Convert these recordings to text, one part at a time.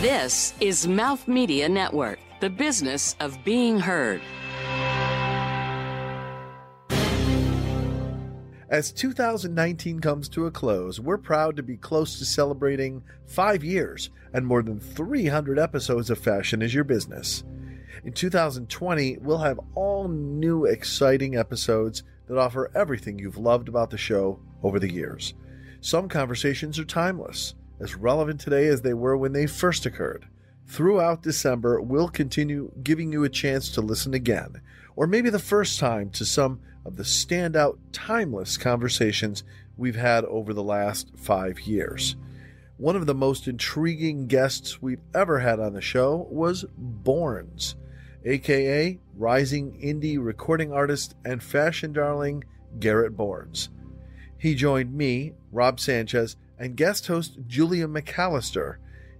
This is Mouth Media Network, the business of being heard. As 2019 comes to a close, we're proud to be close to celebrating five years and more than 300 episodes of Fashion is Your Business. In 2020, we'll have all new exciting episodes that offer everything you've loved about the show over the years. Some conversations are timeless, as relevant today as they were when they first occurred. Throughout December, we'll continue giving you a chance to listen again, or maybe the first time to some of the standout, timeless conversations we've had over the last five years. One of the most intriguing guests we've ever had on the show was Borns, aka rising indie recording artist and fashion darling Garrett Borns. He joined me, Rob Sanchez, and guest host Julia McAllister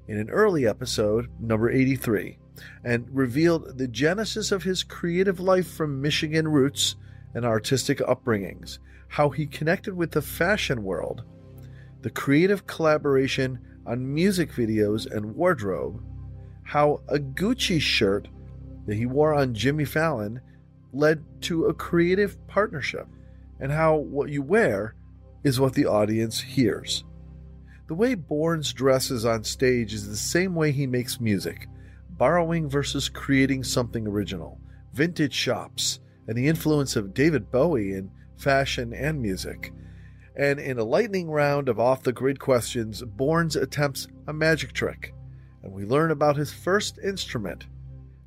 in an early episode, number 83, and revealed the genesis of his creative life from Michigan roots and artistic upbringings, how he connected with the fashion world, the creative collaboration on music videos and wardrobe, how a Gucci shirt that he wore on Jimmy Fallon led to a creative partnership, and how what you wear is what the audience hears. The way Borns dresses on stage is the same way he makes music borrowing versus creating something original, vintage shops, and the influence of David Bowie in fashion and music. And in a lightning round of off the grid questions, Borns attempts a magic trick, and we learn about his first instrument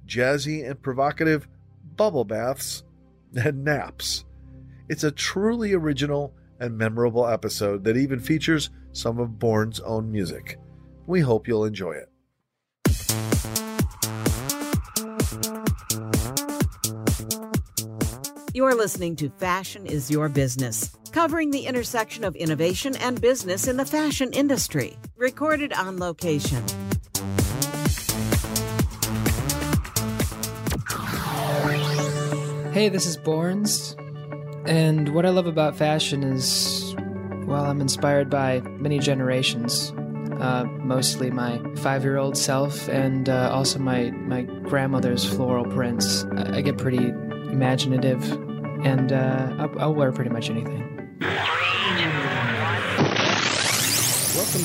jazzy and provocative bubble baths and naps. It's a truly original and memorable episode that even features some of Borns' own music. We hope you'll enjoy it. You're listening to Fashion is Your Business, covering the intersection of innovation and business in the fashion industry. Recorded on location. Hey, this is Borns, and what I love about fashion is, well, I'm inspired by many generations. Uh, mostly my five-year-old self, and uh, also my my grandmother's floral prints. I, I get pretty imaginative, and uh, I'll, I'll wear pretty much anything.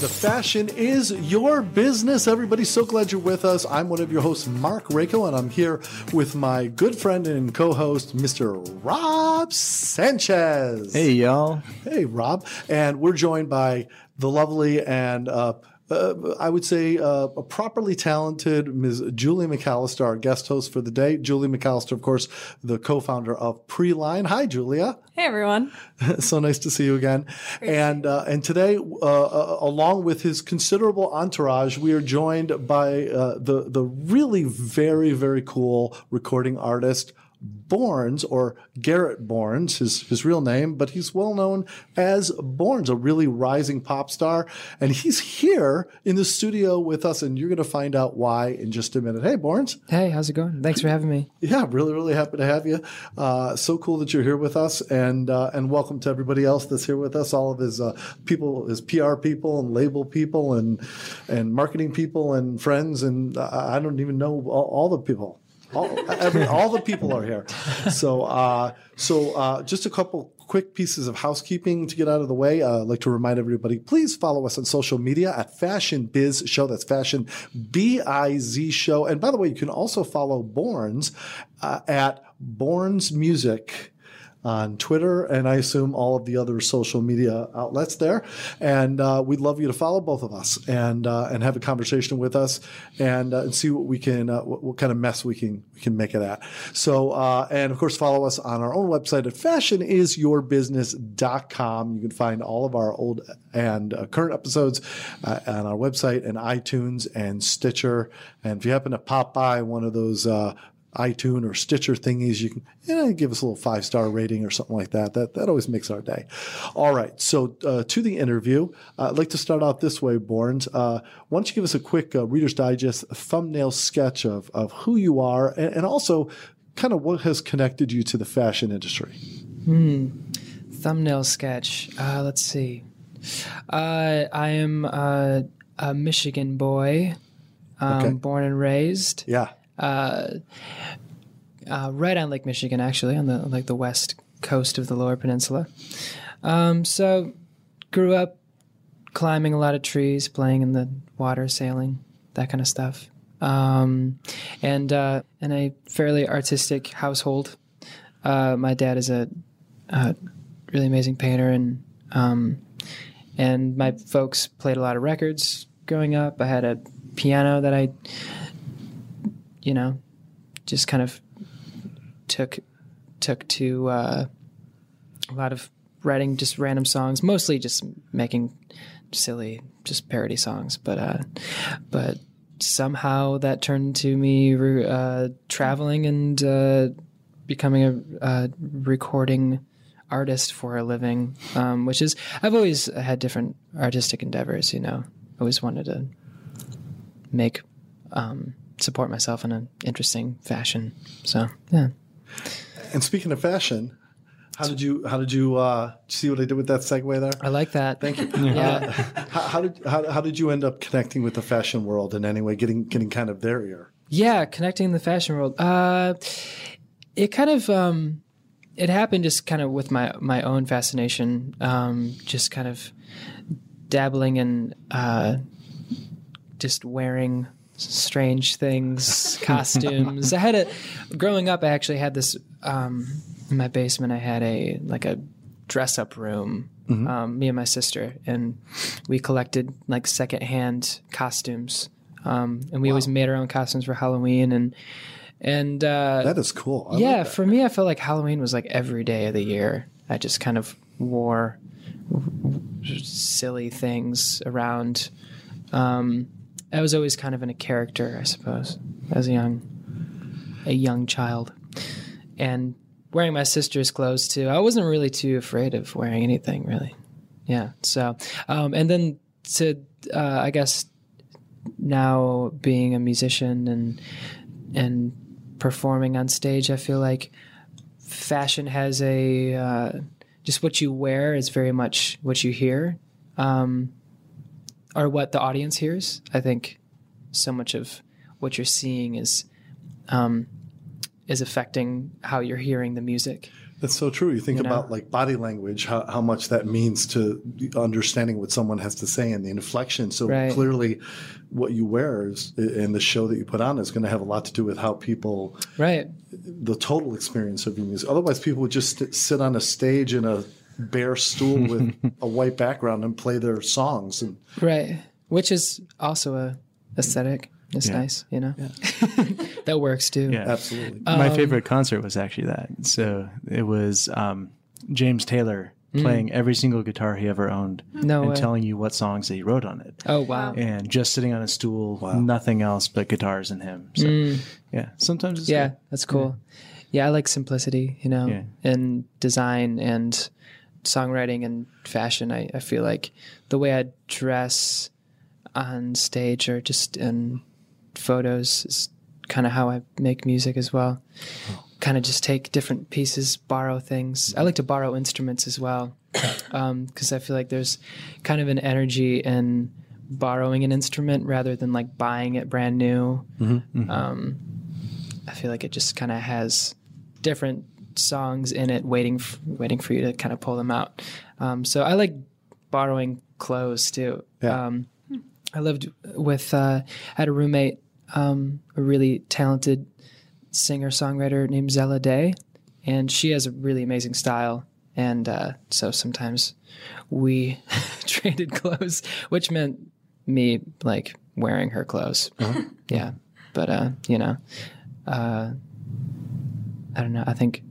To Fashion is Your Business. Everybody, so glad you're with us. I'm one of your hosts, Marc Rako, and I'm here with my good friend and co host, Mr. Rob Sanchez. Hey, y'all. Hey, Rob. And we're joined by the lovely and uh, uh, I would say uh, a properly talented Ms. Julie McAllister, our guest host for the day. Julie McAllister, of course, the co-founder of Preline. Hi, Julia. Hey, everyone. so nice to see you again. Great. And uh, and today, uh, uh, along with his considerable entourage, we are joined by uh, the the really very very cool recording artist. Borns or Garrett Borns, his, his real name, but he's well known as Borns, a really rising pop star. And he's here in the studio with us, and you're going to find out why in just a minute. Hey, Borns. Hey, how's it going? Thanks for having me. Yeah, really, really happy to have you. Uh, so cool that you're here with us, and uh, and welcome to everybody else that's here with us. All of his uh, people, his PR people, and label people, and and marketing people, and friends, and I don't even know all, all the people all, all the people are here. So, uh, so uh, just a couple quick pieces of housekeeping to get out of the way. Uh, I'd like to remind everybody, please follow us on social media at Fashion Biz Show. That's Fashion B I Z Show. And by the way, you can also follow Borns uh, at Borns Music on Twitter and I assume all of the other social media outlets there. And uh, we'd love you to follow both of us and uh, and have a conversation with us and, uh, and see what we can uh, what, what, kind of mess we can we can make of that. So uh, and of course follow us on our own website at fashionisyourbusiness.com. You can find all of our old and uh, current episodes on our website and iTunes and Stitcher. And if you happen to pop by one of those iTunes or Stitcher thingies, you can you know, give us a little five star rating or something like that. That that always makes our day. All right, so uh, to the interview, uh, I'd like to start out this way, Borns. Uh, why don't you give us a quick uh, Reader's Digest thumbnail sketch of of who you are and, and, also kind of what has connected you to the fashion industry? Hmm. Thumbnail sketch. Uh, let's see. Uh, I am a Michigan boy. Um, Okay. Born and raised, Yeah. Uh, right on Lake Michigan, actually, on the like the west coast of the Lower Peninsula. Um, so, grew up climbing a lot of trees, playing in the water, sailing, that kind of stuff. Um, and uh, in a fairly artistic household. Uh, my dad is a, a really amazing painter, and um, and my folks played a lot of records growing up. I had a piano that I, you know, just kind of took took to uh, a lot of writing just random songs, mostly just making silly, just parody songs. But uh, but somehow that turned to me uh, traveling and uh, becoming a recording artist for a living, um, which is I've always had different artistic endeavors. You know, always wanted to make um, support myself in an interesting fashion. So yeah. And speaking of fashion, how did you how did you uh, see what I did with that segue there? I like that. Thank you. Yeah. How, how did how, how did you end up connecting with the fashion world in any way? Getting getting kind of their ear. Yeah, connecting the fashion world. Uh, it kind of um, it happened just kind of with my my own fascination. Um, just kind of dabbling in uh, just wearing strange things, costumes. I had a growing up. I actually had this um, in my basement. I had a like a dress up room. Um, me and my sister, and we collected like secondhand costumes. Um, and we always made our own costumes for Halloween, and and uh, That is cool. I yeah, that. for me, I felt like Halloween was like every day of the year. I just kind of wore silly things around. Um, I was always kind of in a character, I suppose, as a young, a young child, and wearing my sister's clothes too. I wasn't really too afraid of wearing anything, really. Yeah. So, um, and then to, uh, I guess, now being a musician and and performing on stage, I feel like fashion has a uh, just what you wear is very much what you hear, um, or what the audience hears. I think so much of what you're seeing is um, is affecting how you're hearing the music. That's so true. You think You know? about like body language, how, how much that means to understanding what someone has to say and the inflection. So Right. clearly, what you wear is, and the show that you put on is going to have a lot to do with how people, Right. the total experience of your music. Otherwise, people would just sit on a stage in a bare stool with a white background and play their songs. And Right. Which is also a aesthetic. It's Yeah. nice, you know. that works too. Yeah. absolutely, My favorite concert was actually that. So it was um, James Taylor playing every single guitar he ever owned No and way. telling you what songs that he wrote on it. Oh wow. And just sitting on a stool, nothing else but guitars and him. So yeah, sometimes it's Mm. Yeah, good. that's cool. Yeah. I like simplicity, you know, Yeah. in design and songwriting and fashion. I, I feel like the way I dress on stage or just in photos is kind of how I make music as well. Oh. Kind of just take different pieces, borrow things. I like to borrow instruments as well um, because I feel like there's kind of an energy in borrowing an instrument rather than like buying it brand new. Mm-hmm, mm-hmm. Um, I feel like it just kind of has different songs in it, waiting f- waiting for you to kind of pull them out. Um, so I like borrowing clothes too. Yeah. Um, I lived with uh, I had a roommate, um, a really talented singer songwriter named Zella Day, and she has a really amazing style. And uh, so sometimes we traded clothes, which meant me like wearing her clothes. Yeah, but uh, you know, uh, I don't know. I think,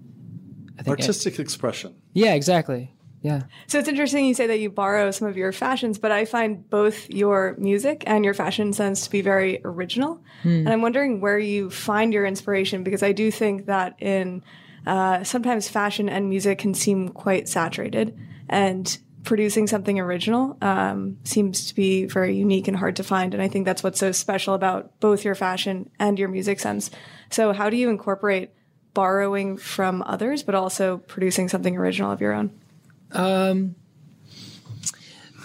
think, artistic expression. yeah, exactly. Yeah, So it's interesting you say that you borrow some of your fashions, but I find both your music and your fashion sense to be very original. And I'm wondering where you find your inspiration because I do think that in uh, sometimes fashion and music can seem quite saturated, and producing something original um, seems to be very unique and hard to find. And I think that's what's so special about both your fashion and your music sense. So, how do you incorporate borrowing from others, but also producing something original of your own?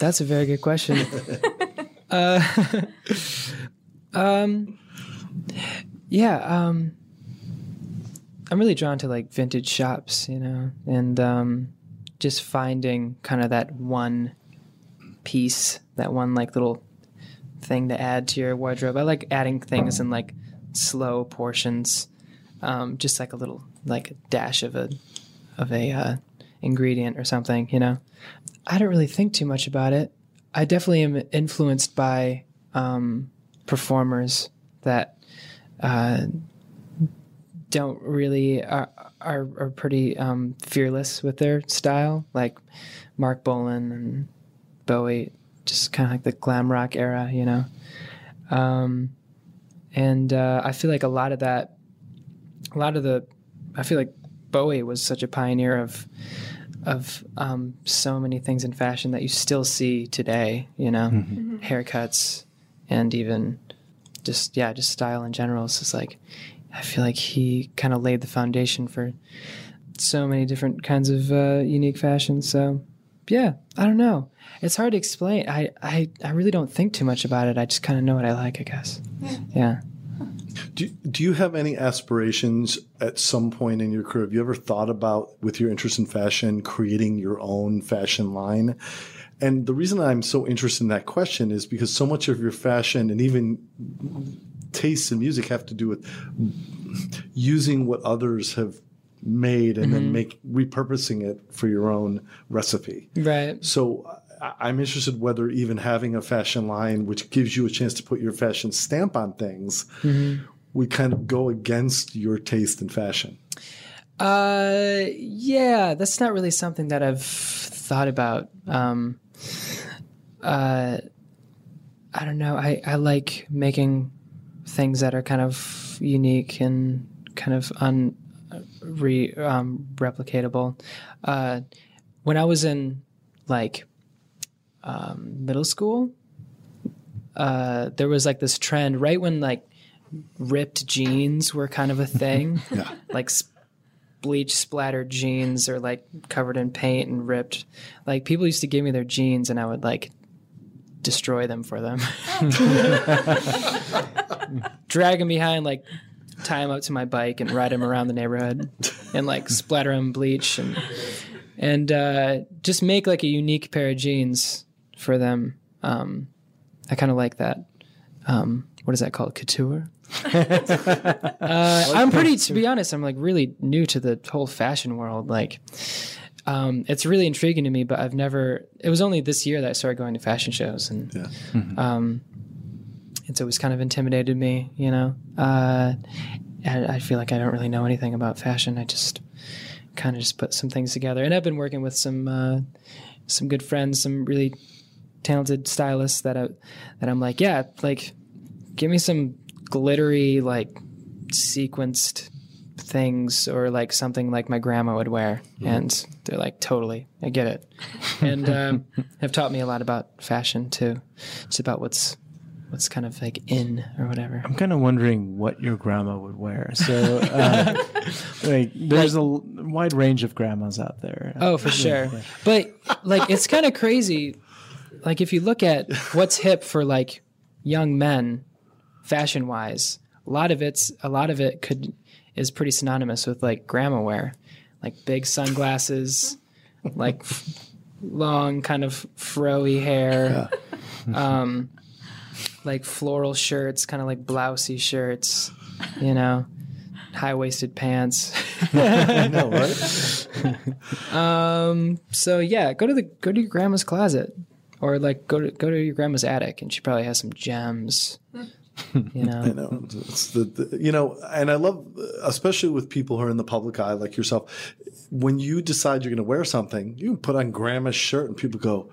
that's a very good question. uh, Um, yeah, um, I'm really drawn to like vintage shops, you know, and um, just finding kind of that one piece, that one like little thing to add to your wardrobe. I like adding things in like slow portions, um, just like a little like a dash of a of a uh, ingredient or something, you know. I don't really think too much about it. I definitely am influenced by um, performers that uh, don't really are are, are pretty um, fearless with their style, like Marc Bolan and Bowie, just kind of like the glam rock era, you know. Um, and uh, I feel like a lot of that, a lot of the, I feel like Bowie was such a pioneer of of um, so many things in fashion that you still see today. You know, Mm-hmm. haircuts and even just yeah, just style in general. It's just like I feel like he kind of laid the foundation for so many different kinds of uh, unique fashion. So yeah, I don't know. It's hard to explain. I, I, I really don't think too much about it. I just kind of know what I like, I guess. Yeah. Do, do you have any aspirations at some point in your career? Have you ever thought about, with your interest in fashion, creating your own fashion line? And the reason I'm so interested in that question is because so much of your fashion and even tastes in music have to do with using what others have made and then mm-hmm. make repurposing it for your own recipe. Right. So I'm interested whether even having a fashion line, which gives you a chance to put your fashion stamp on things, would kind of go against your taste in fashion. Uh, yeah, that's not really something that I've thought about. Um, uh, I don't know. I, I like making things that are kind of unique and kind of un re, um, replicatable. Uh, when I was in like um, middle school, uh, there was like this trend right when like ripped jeans were kind of a thing, like s- bleach splattered jeans or like covered in paint and ripped. Like people used to give me their jeans and I would like destroy them for them. Drag them behind, like tie them up to my bike and ride them around the neighborhood and like splatter them bleach and and uh, just make like a unique pair of jeans for them. Um, I kind of like that. Um, what is that called? Couture. uh, I'm pretty, to be honest, I'm like really new to the whole fashion world. Like, um, it's really intriguing to me, but I've never. It was only this year that I started going to fashion shows, and Yeah. um, it's always kind of intimidated me, you know. Uh, and I feel like I don't really know anything about fashion. I just kind of just put some things together, and I've been working with some uh, some good friends, some really talented stylists that I that I'm like, yeah, like give me some glittery like sequenced things or like something like my grandma would wear and they're like totally i get it and um, have taught me a lot about fashion too it's about what's what's kind of like in or whatever I'm kind of wondering what your grandma would wear. So, uh, like, there's a wide range of grandmas out there. Oh, for sure. But like it's kind of crazy. Like if you look at what's hip for like young men, fashion wise, a lot of it's a lot of it could is pretty synonymous with like grandma wear, like big sunglasses, like f- long kind of froey hair, um, like floral shirts, kind of like blousey shirts, you know, high waisted pants. I know, right? Um. So yeah, go to the go to your grandma's closet, or like go to go to your grandma's attic, and she probably has some gems. You know. I know. It's the, the, you know, and I love, especially with people who are in the public eye like yourself, when you decide you're going to wear something, you put on grandma's shirt and people go,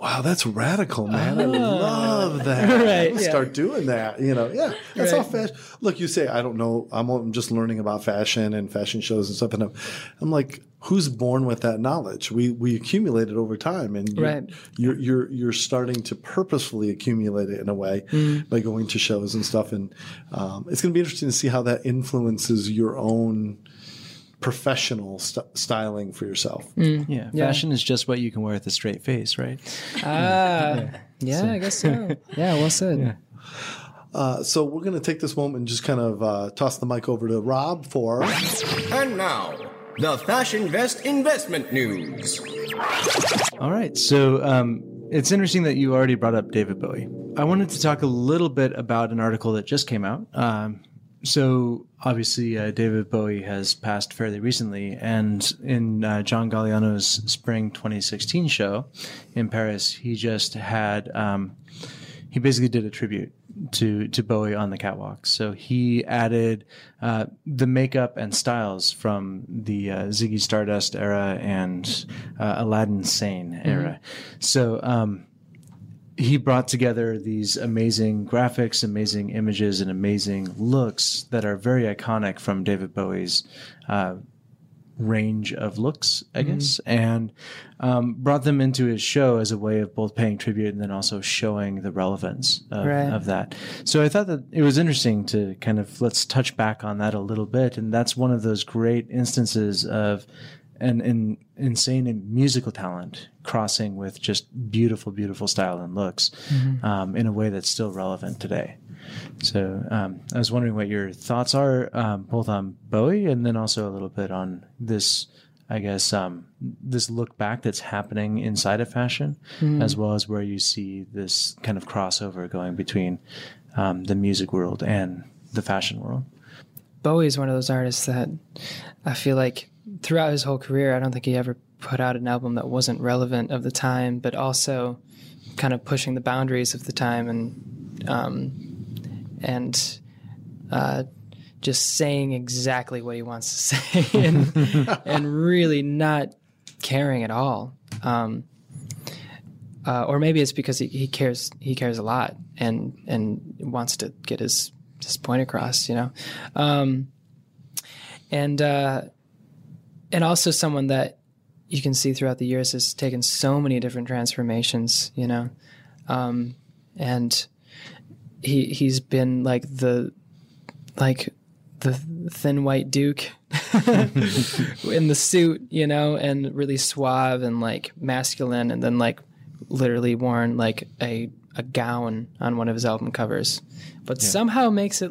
wow, that's radical, man. I love that. Right, yeah. Start doing that. You know, yeah, that's all. fashion. Look, you say, I don't know. I'm, I'm just learning about fashion and fashion shows and stuff. And I'm, I'm like, who's born with that knowledge? We, we accumulate it over time and you're, Right. you're, you're, you're starting to purposefully accumulate it in a way Mm. by going to shows and stuff. And, um, it's going to be interesting to see how that influences your own professional st- styling for yourself. Mm. Yeah, Yeah. fashion is just what you can wear with a straight face, right? Ah. Yeah, I guess so. Yeah, well said. Uh, so we're going to take this moment and just kind of uh, toss the mic over to Rob for. And now, the Fashion Vest investment news. All right. So um, it's interesting that you already brought up David Bowie. I wanted to talk a little bit about an article that just came out. Um, so obviously, uh, David Bowie has passed fairly recently, and in uh, John Galliano's spring 2016 show in Paris, he just had um, he basically did a tribute to to Bowie on the catwalk. So he added uh, the makeup and styles from the uh, Ziggy Stardust era and uh, Aladdin Sane era. So um, he brought together these amazing graphics, amazing images, and amazing looks that are very iconic from David Bowie's uh, range of looks, I guess, and um, brought them into his show as a way of both paying tribute and then also showing the relevance of, Right. of that. So I thought that it was interesting to kind of let's touch back on that a little bit, and that's one of those great instances of an, an insane musical talent crossing with just beautiful, beautiful style and looks um, in a way that's still relevant today. So um, I was wondering what your thoughts are, um, both on Bowie and then also a little bit on this, I guess, um, this look back that's happening inside of fashion, as well as where you see this kind of crossover going between um, the music world and the fashion world. Bowie is one of those artists that I feel like throughout his whole career, I don't think he ever put out an album that wasn't relevant of the time, but also kind of pushing the boundaries of the time and um, and uh, just saying exactly what he wants to say and and really not caring at all. Um, uh, or maybe it's because he, he cares he cares a lot and and wants to get his his point across, you know. Um, and uh, and also someone that you can see throughout the years has taken so many different transformations, you know, um, and he he's been like the like the thin white duke in the suit, you know, and really suave and like masculine, and then like literally worn like a a gown on one of his album covers, but somehow makes it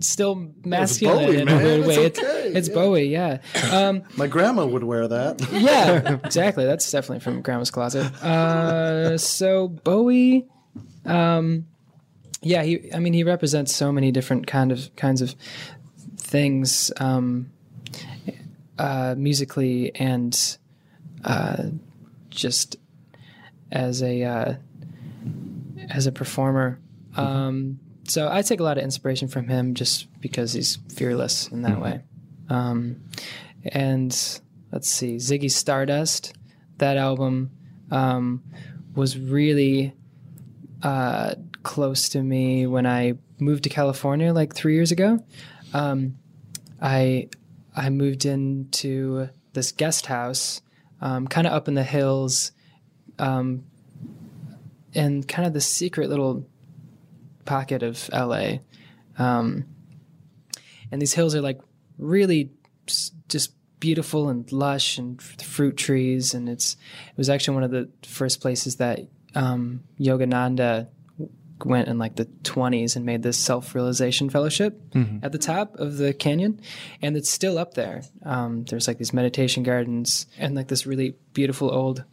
still masculine Bowie, in a weird way. It's, okay, it's yeah. Bowie, yeah. Um, My grandma would wear that. yeah, exactly. That's definitely from Grandma's closet. Uh, so Bowie, um, yeah, he. I mean, he represents so many different kind of kinds of things, um, uh, musically and uh, just as a uh, as a performer. Um, so I take a lot of inspiration from him just because he's fearless in that way. Um, and let's see, Ziggy Stardust, that album um, was really uh, close to me when I moved to California like three years ago. Um, I I moved into this guest house, um, kind of up in the hills, um, in kind of the secret little pocket of LA. Um, and these hills are like really just beautiful and lush and f- fruit trees. And it's it was actually one of the first places that um, Yogananda went in like the 20s and made this self-realization fellowship at the top of the canyon and it's still up there um, there's like these meditation gardens and like this really beautiful old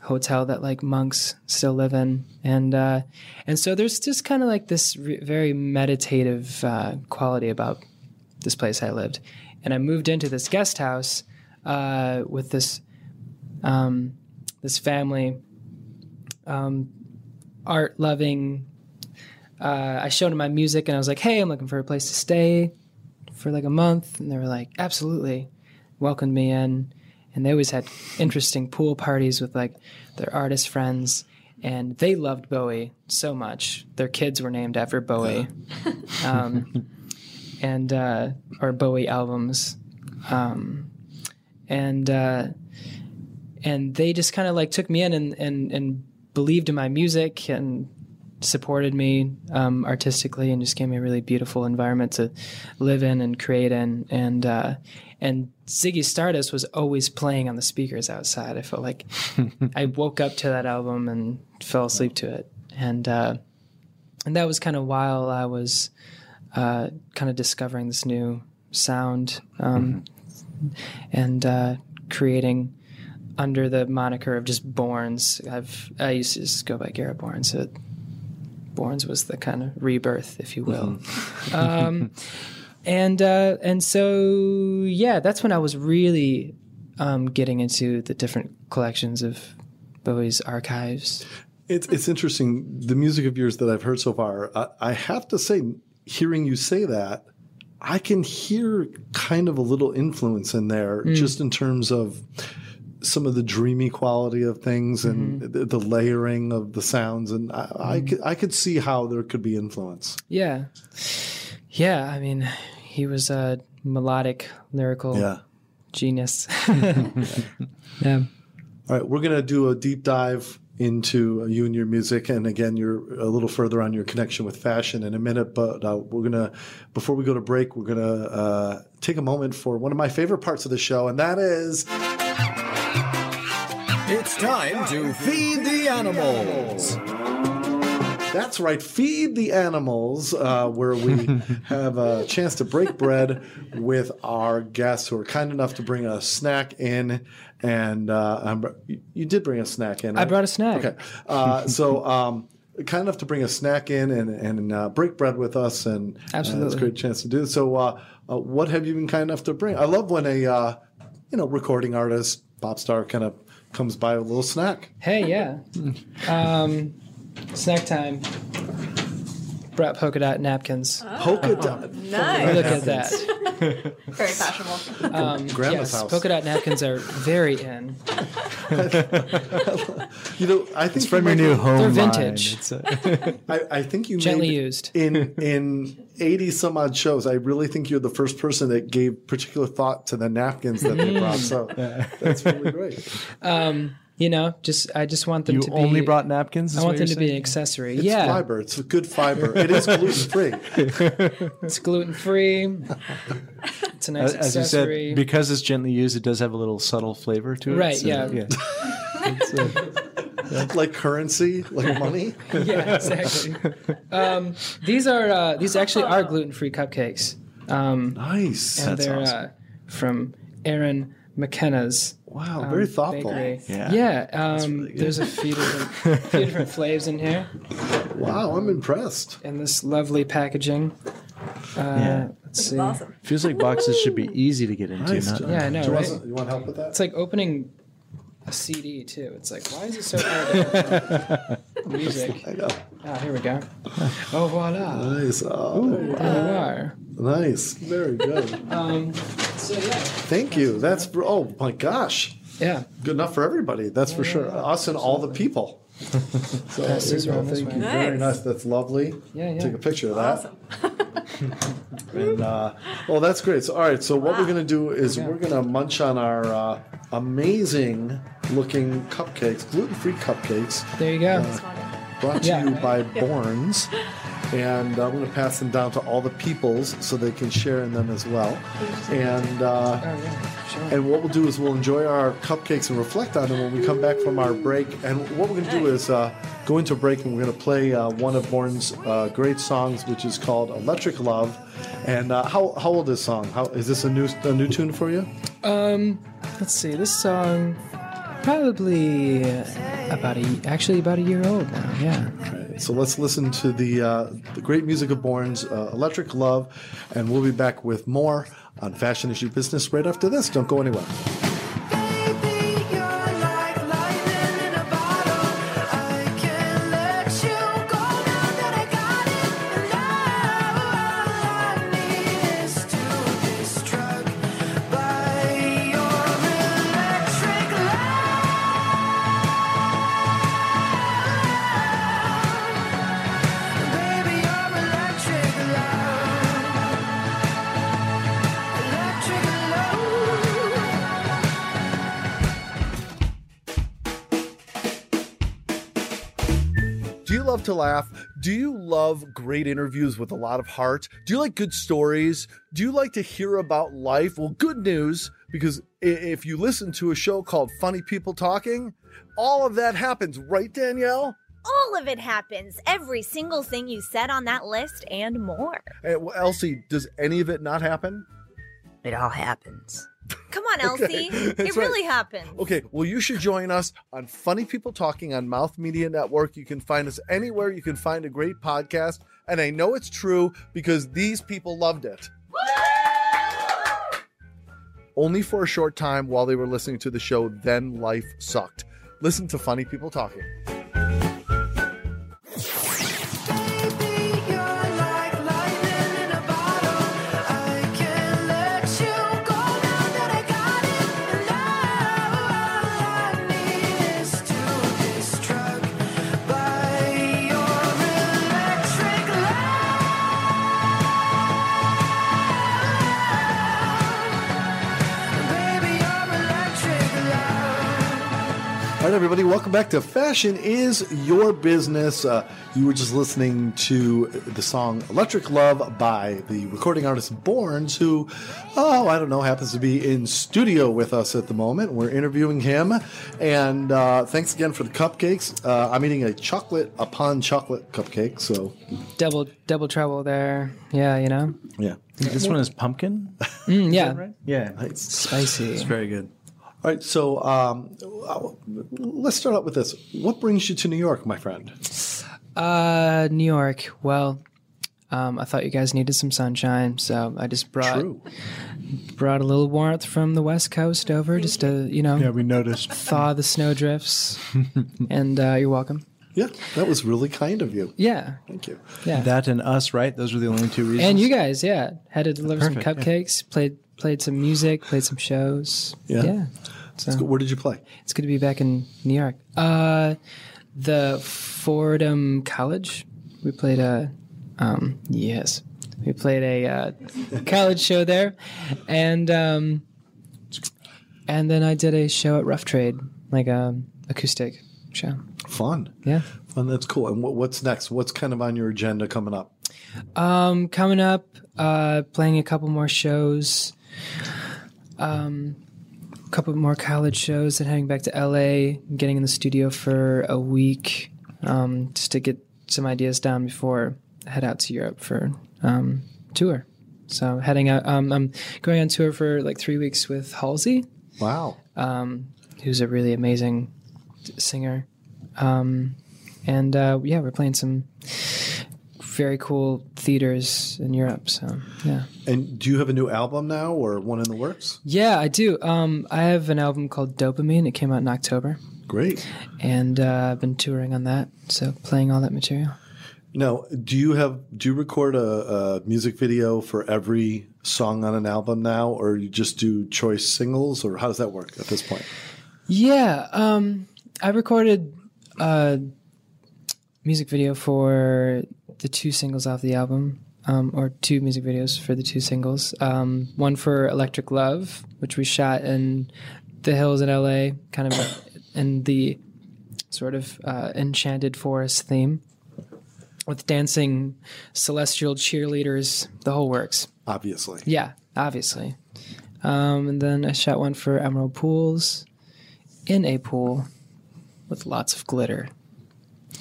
hotel that like monks still live in and uh, and so there's just kind of like this re- very meditative uh, quality about this place I lived and I moved into this guest house uh, with this um, this family um, art loving uh, I showed them my music and I was like, hey, I'm looking for a place to stay for like a month. And they were like, absolutely. Welcomed me in. And they always had interesting pool parties with like their artist friends. And they loved Bowie so much. Their kids were named after Bowie. um, and, uh, or Bowie albums. Um, and, uh, and they just kind of like took me in and, and, and believed in my music and supported me um, artistically and just gave me a really beautiful environment to live in and create in. And uh, and Ziggy Stardust was always playing on the speakers outside. I felt like I woke up to that album and fell asleep to it. And uh, and that was kind of while I was uh, kind of discovering this new sound um, and uh, creating under the moniker of just Borns. I've I used to just go by Garrett Borns, so Borns was the kind of rebirth, if you will. um, and uh, and so yeah, that's when I was really um, getting into the different collections of Bowie's archives. It's it's interesting the music of yours that I've heard so far. I, I have to say, hearing you say that, I can hear kind of a little influence in there, just in terms of some of the dreamy quality of things and the, the layering of the sounds, and I, I could I could see how there could be influence. Yeah, yeah. I mean, he was a melodic, lyrical Yeah. genius. yeah. All right, we're gonna do a deep dive into you and your music, and again, you're a little further on your connection with fashion in a minute. But uh, we're gonna, before we go to break, we're gonna uh, take a moment for one of my favorite parts of the show, and that is It's time to feed the animals. That's right, Feed the Animals, uh, where we have a chance to break bread with our guests who are kind enough to bring a snack in. And uh, I'm- you- you did bring a snack in. I brought a snack. Okay. Uh, so, um, kind enough to bring a snack in and, and uh, break bread with us. And uh, it's a great chance to do it. So, uh, uh, what have you been kind enough to bring? I love when a uh, you know recording artist, pop star, kind of comes by with a little snack. Hey, yeah. Um, snack time. Brought polka dot napkins. Polka dot. Nice. Look at that. Very fashionable. Um, Grandma's yes, house. polka dot napkins are very in. You know, I think it's From you your new home They're line. vintage. It's a- I, I think you Gently made- used. in in eighty some odd shows. I really think you're the first person that gave particular thought to the napkins that they brought. So that's really great. You know, just I just want them you to be. You only brought napkins. I want them you're to be an accessory. It's yeah, fiber. It's a good fiber. It is gluten free. it's gluten free. It's a nice As you said, because it's gently used, it does have a little subtle flavor to it. Right, so, yeah. It's, uh, like currency, like money. yeah, exactly. um, these are uh, these actually are gluten free cupcakes, um, Nice. and That's they're awesome. uh, from Erin McKenna's Wow, um, very thoughtful. bakery. Yeah. yeah. Um, there's a few different, few different flavors in here, Wow, I'm impressed. and this lovely packaging. Uh, Yeah. Let's see. Awesome. feels like boxes should be easy to get into. Nice. Not, Yeah, I know, Do you, right? want, you want help with that? It's like opening a CD too. It's like, why is it so hard? to Music. Ah, here we go. Oh voila! Nice. Oh, there you go. There you are. Nice. Very good. Um, so yeah, Thank you. That's oh my gosh. yeah. Good enough for everybody. That's for sure. Us and all the people. so Pass this you go. around this Thank you. way. Very Nice. nice. That's lovely. Yeah, yeah. Take a picture of that. Awesome. And uh, well, that's great. So, all right. So, what we're gonna do is we're gonna munch on our uh, amazing looking cupcakes, gluten free cupcakes, There you go. brought to Yeah. you by Borns. And I'm going to pass them down to all the peoples so they can share in them as well. And uh, oh yeah, sure. and what we'll do is we'll enjoy our cupcakes and reflect on them when we come back from our break. And what we're going to do is uh, go into a break and we're going to play uh, one of Borns' uh, great songs, which is called "Electric Love." And uh, how how old is this song? How is this a new a new tune for you? Um, let's see. This song probably about a actually about a year old now. Yeah. So let's listen to the uh, the great music of Borns' uh, "Electric Love," and we'll be back with more on Fashion is Your Business right after this. Don't go anywhere. Do you love great interviews with a lot of heart? Do you like good stories? Do you like to hear about life? Well, good news because if you listen to a show called Funny People Talking, all of that happens, right, Danielle? All of it happens. Every single thing you said on that list and more. Hey, well, Elsie, does any of it not happen? It all happens. Come on, Elsie. that's it right. really happens. Okay, well, you should join us on Funny People Talking on Mouth Media Network. You can find us anywhere you can find a great podcast. And I know it's true because these people loved it. Only for a short time while they were listening to the show, then life sucked. Listen to Funny People Talking. Everybody, welcome back to Fashion is Your Business. Uh, you were just listening to the song Electric Love by the recording artist Borns, who, oh, I don't know, happens to be in studio with us at the moment. We're interviewing him. And uh, thanks again for the cupcakes. Uh, I'm eating a chocolate upon chocolate cupcake. So, Double double trouble there. Yeah, you know. yeah. This one is pumpkin. Mm, yeah. Yeah, It's Spicy. it's very good. All right, so um, uh, let's start out with this. What brings you to New York, my friend? Uh, New York. Well, um, I thought you guys needed some sunshine, so I just brought True. brought a little warmth from the West Coast over, just to you know Yeah, we noticed. thaw the snowdrifts. and uh, you're welcome. Yeah, that was really kind of you. Yeah, Thank you. yeah. That and us, right? Those were the only two reasons. and you guys, yeah, had to deliver some Perfect, yeah. cupcakes, played played some music, played some shows. Yeah. yeah. So Where did you play? it's good to be back in New York. Uh, the Fordham College. We played a, um, yes, we played a uh, college show there, and um, and then I did a show at Rough Trade, like a acoustic show. Fun. Yeah. Fun. That's cool. And what, what's next? What's kind of on your agenda coming up? Um, coming up, uh, playing a couple more shows. Um, couple more college shows, and heading back to LA, getting in the studio for a week, um, just to get some ideas down before I head out to Europe for um, tour. So heading out, um, I'm going on tour for like three weeks with Halsey, Wow. um, who's a really amazing singer. Um, and uh, yeah, we're playing some very cool theaters in Europe. So yeah, And do you have a new album now or one in the works? yeah, I do. Um, I have an album called Dopamine. It came out in October, Great. and uh, I've been touring on that. So playing all that material. Now, do you have do you record a, a music video for every song on an album now, or you just do choice singles, or how does that work at this point? Yeah, um, I recorded a music video for the two singles off the album, um, or two music videos for the two singles. Um, one for Electric Love, which we shot in the hills in LA, kind of in the sort of uh, enchanted forest theme, with dancing celestial cheerleaders, the whole works. Obviously. Yeah, obviously. Um, and then I shot one for Emerald Pools in a pool with lots of glitter.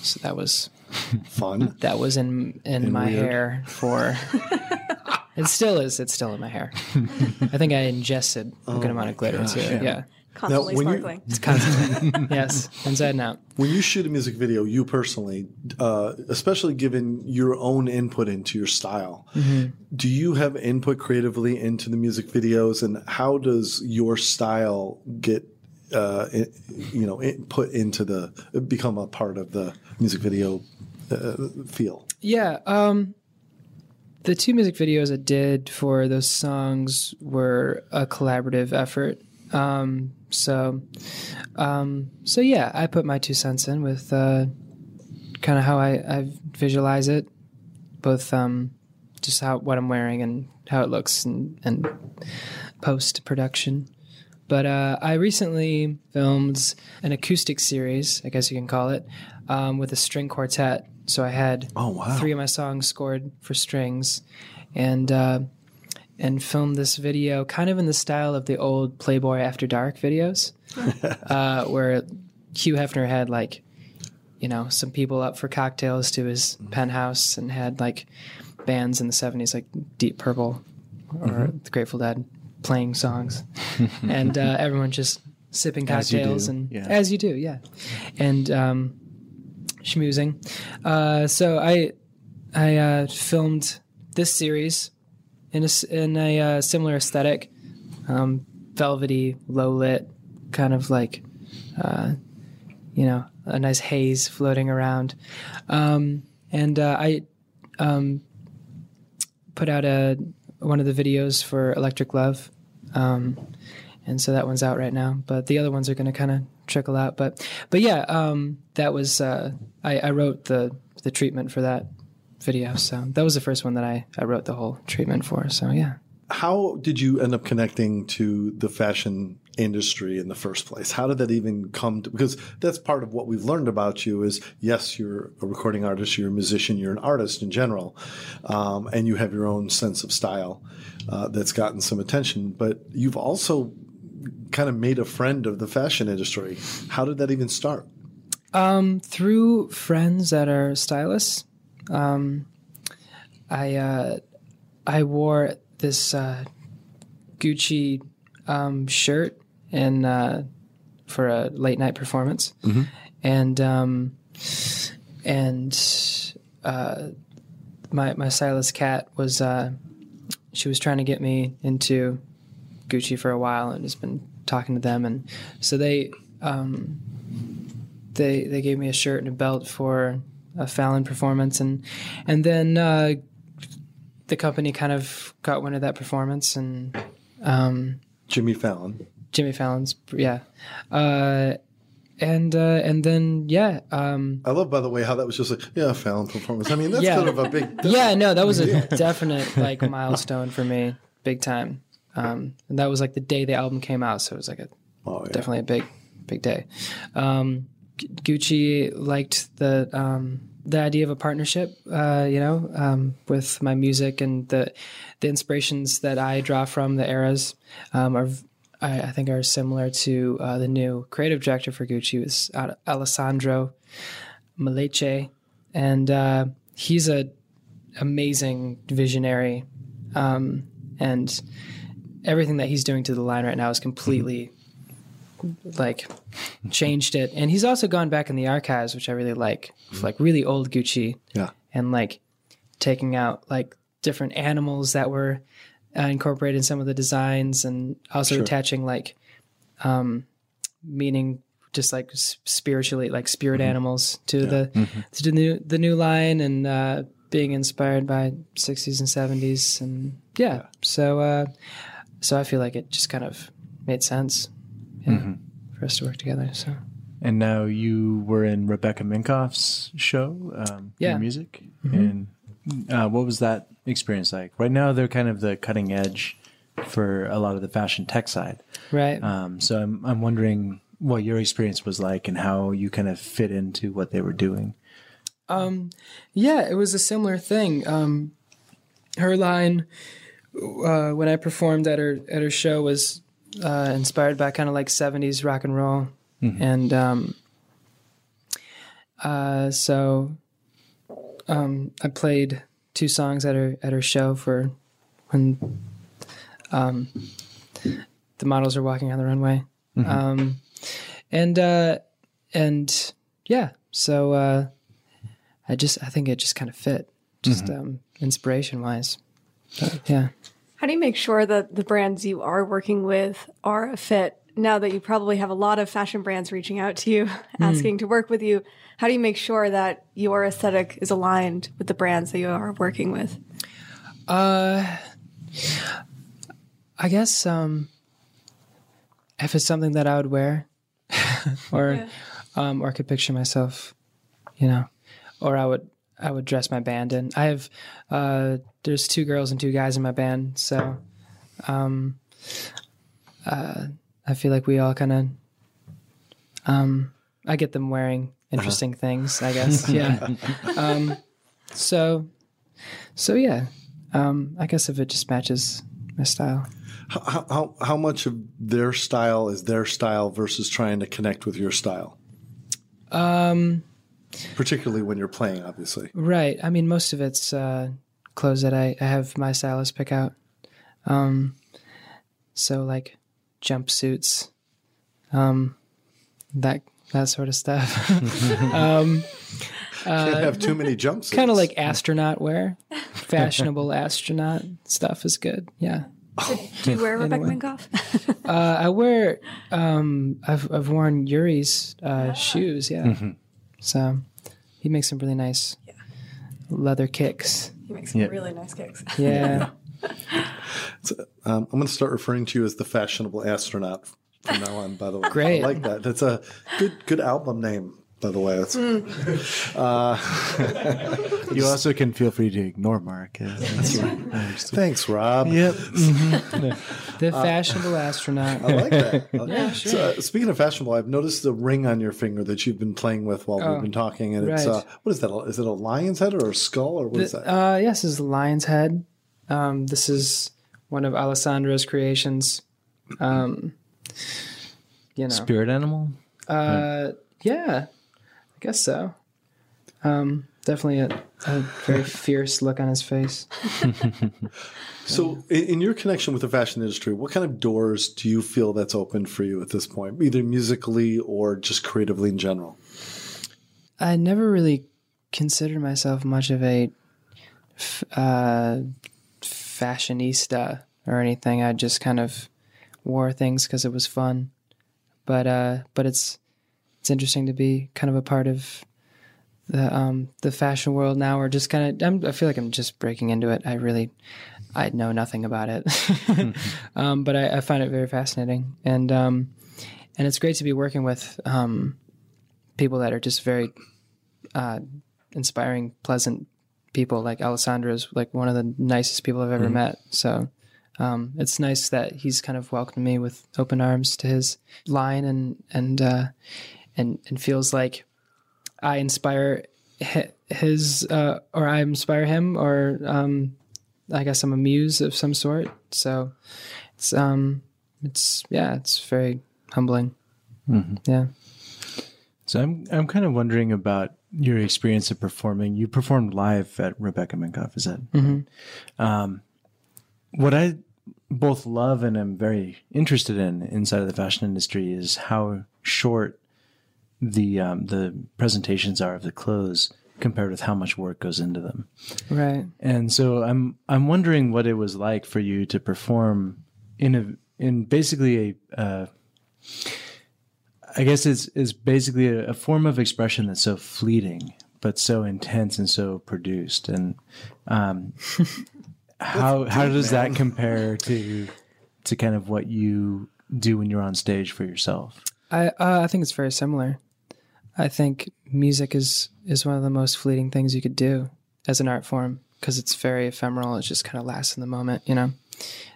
So that was Fun. that was in in my weird. hair for. it still is. It's still in my hair. I think I ingested a good amount of glitter too. Yeah, Constantly when you- sparkling. it's constant. yes, inside and out. When you shoot a music video, you personally, uh, especially given your own input into your style, do you have input creatively into the music videos, and how does your style get, uh, i- you know, in- put into the become a part of the music video uh, feel? Yeah. Um, the two music videos I did for those songs were a collaborative effort. Um, so, um, so yeah, I put my two cents in with uh, kind of how I, I visualize it, both um, just how what I'm wearing and how it looks and, and post production. But uh, I recently filmed an acoustic series, I guess you can call it, um, with a string quartet. So I had Oh, wow. three of my songs scored for strings, and uh, and filmed this video kind of in the style of the old Playboy After Dark videos, uh, where Hugh Hefner had like, you know some people up for cocktails to his penthouse and had like bands in the 70s like Deep Purple or Mhm. the Grateful Dead playing songs, and uh, everyone just sipping As cocktails and yeah. as you do, yeah, and um, schmoozing. Uh, so I I uh, filmed this series in a, in a uh, similar aesthetic, um, velvety, low lit, kind of like, uh, you know, a nice haze floating around. Um, and uh, I um, put out a one of the videos for Electric Love, um, and so that one's out right now. But the other ones are going to kind of trickle out. But but yeah, um, that was uh, I, I wrote the the treatment for that video. So that was the first one that I I wrote the whole treatment for. So yeah. How did you end up connecting to the fashion industry in the first place? How did that even come to? Because that's part of what we've learned about you is yes, you're a recording artist, you're a musician, you're an artist in general, um, and you have your own sense of style uh, that's gotten some attention. But you've also kind of made a friend of the fashion industry. How did that even start? Um, through friends that are stylists, um, I uh, I wore this uh, Gucci um, shirt and uh, for a late night performance, Mhm. and um, and uh, my my stylist Kat was uh, she was trying to get me into Gucci for a while and has been talking to them, and so they. Um, they they gave me a shirt and a belt for a Fallon performance, and and then uh, the company kind of got wind of that performance, and um, Jimmy Fallon. Jimmy Fallon's yeah, uh, and uh, and then yeah, um, I love, by the way, how that was just like, yeah, Fallon performance. I mean, that's Yeah. kind of a big. yeah, no, that was a Yeah. definite like milestone for me, big time. Um, and that was like the day the album came out, so it was like a Oh, definitely a big, big day. Um, Gu- Gucci liked the um, the idea of a partnership, uh, you know, um, with my music and the the inspirations that I draw from the eras um, are. I, I think are similar to uh, the new creative director for Gucci was Alessandro Michele, and uh, he's a amazing visionary, um, and everything that he's doing to the line right now is completely like changed it. And he's also gone back in the archives, which I really like, with, like really old Gucci, Yeah. and like taking out like different animals that were uh, incorporated in some of the designs, and also Sure. attaching like um, meaning just like spiritually like spirit animals to the Mhm. to the new the new line and uh, being inspired by 60s and 70s and yeah, so uh, so I feel like it just kind of made sense yeah, Mhm. for us to work together so And now you were in Rebecca Minkoff's show, um, Yeah. your music. Mhm. And uh, what was that experience like? Right now, they're kind of the cutting edge for a lot of the fashion tech side. Right. Um, so I'm, I'm wondering what your experience was like and how you kind of fit into what they were doing. Um, yeah, it was a similar thing. Um, her line uh, when I performed at her at her show was uh, inspired by kind of like '70s rock and roll, Mhm. and um, uh, so um, I played two songs at her at her show for when um, the models are walking on the runway, Mhm. um, and uh, and yeah, so. Uh, I just I think it just kind of fit, just Mhm. um, inspiration wise. Yeah. How do you make sure that the brands you are working with are a fit? Now that you probably have a lot of fashion brands reaching out to you, asking to work with you, how do you make sure that your aesthetic is aligned with the brands that you are working with? Uh, I guess um, if it's something that I would wear, or um, or could picture myself, you know, or I would I would dress my band in. I have uh, there's two girls and two guys in my band, so um, uh, I feel like we all kind of um, I get them wearing interesting things. I guess, yeah. um, so so yeah, um, I guess if it just matches my style. How, how, how much of their style is their style versus trying to connect with your style? Um, particularly when you're playing, obviously. Right. I mean, most of it's uh, clothes that I, I have my stylist pick out. Um, so like jumpsuits, um, that that sort of stuff. um, Can't have too many jumpsuits. kind of like astronaut wear, fashionable astronaut stuff is good. Yeah. Do you wear Rebecca Anyway. Minkoff? Uh, I wear. Um, I've I've worn Yuri's uh, shoes. Yeah. Mhm. So he makes some really nice leather kicks. He makes some Yeah. really nice kicks. Yeah. So, um, I'm going to start referring to you as the fashionable astronaut from now on. By the way, Great. I like that. That's a good good album name. By the way, that's, uh, You also can feel free to ignore Marc. uh, That's thanks, Rob. Yep. the fashionable astronaut. I like that. Yeah, So, uh, speaking of fashionable, I've noticed the ring on your finger that you've been playing with while Oh, we've been talking, and it's right. uh, what is that? Is it a lion's head or a skull or what is The- that? Uh, yes, it's a lion's head. Um, this is one of Alessandro's creations. Um, you know, Spirit animal? Uh, yeah, I guess so. Um, definitely a, a very fierce look on his face. So, in, in your connection with the fashion industry, what kind of doors do you feel that's open for you at this point, either musically or just creatively in general? I never really considered myself much of a uh, fashionista or anything. I just kind of wore things because it was fun. But uh, but it's it's interesting to be kind of a part of the um, the fashion world now, or just kind of. I'm, I feel like I'm just breaking into it. I really I know nothing about it, um, but I, I find it very fascinating, and um, and it's great to be working with um, people that are just very uh, inspiring, pleasant people. Like Alessandro is like one of the nicest people I've ever Mhm. met. So um, it's nice that he's kind of welcomed me with open arms to his line, and and uh, and and feels like I inspire his uh, or I inspire him, or um, I guess I'm a muse of some sort. So it's um it's yeah, it's very humbling. Mhm. Yeah. So I'm I'm kind of wondering about your experience of performing. You performed live at Rebecca Minkoff, is that? Mhm. Um, what I both love and am very interested in inside of the fashion industry is how short the um, the presentations are of the clothes compared with how much work goes into them. Right. And so I'm I'm wondering what it was like for you to perform in a in basically a uh, I guess it's is basically a, a form of expression that's so fleeting but so intense and so produced and um, how how does man. that compare to to kind of what you do when you're on stage for yourself? I uh, I think it's very similar. I think music is is one of the most fleeting things you could do as an art form because it's very ephemeral. It just kind of lasts in the moment, you know.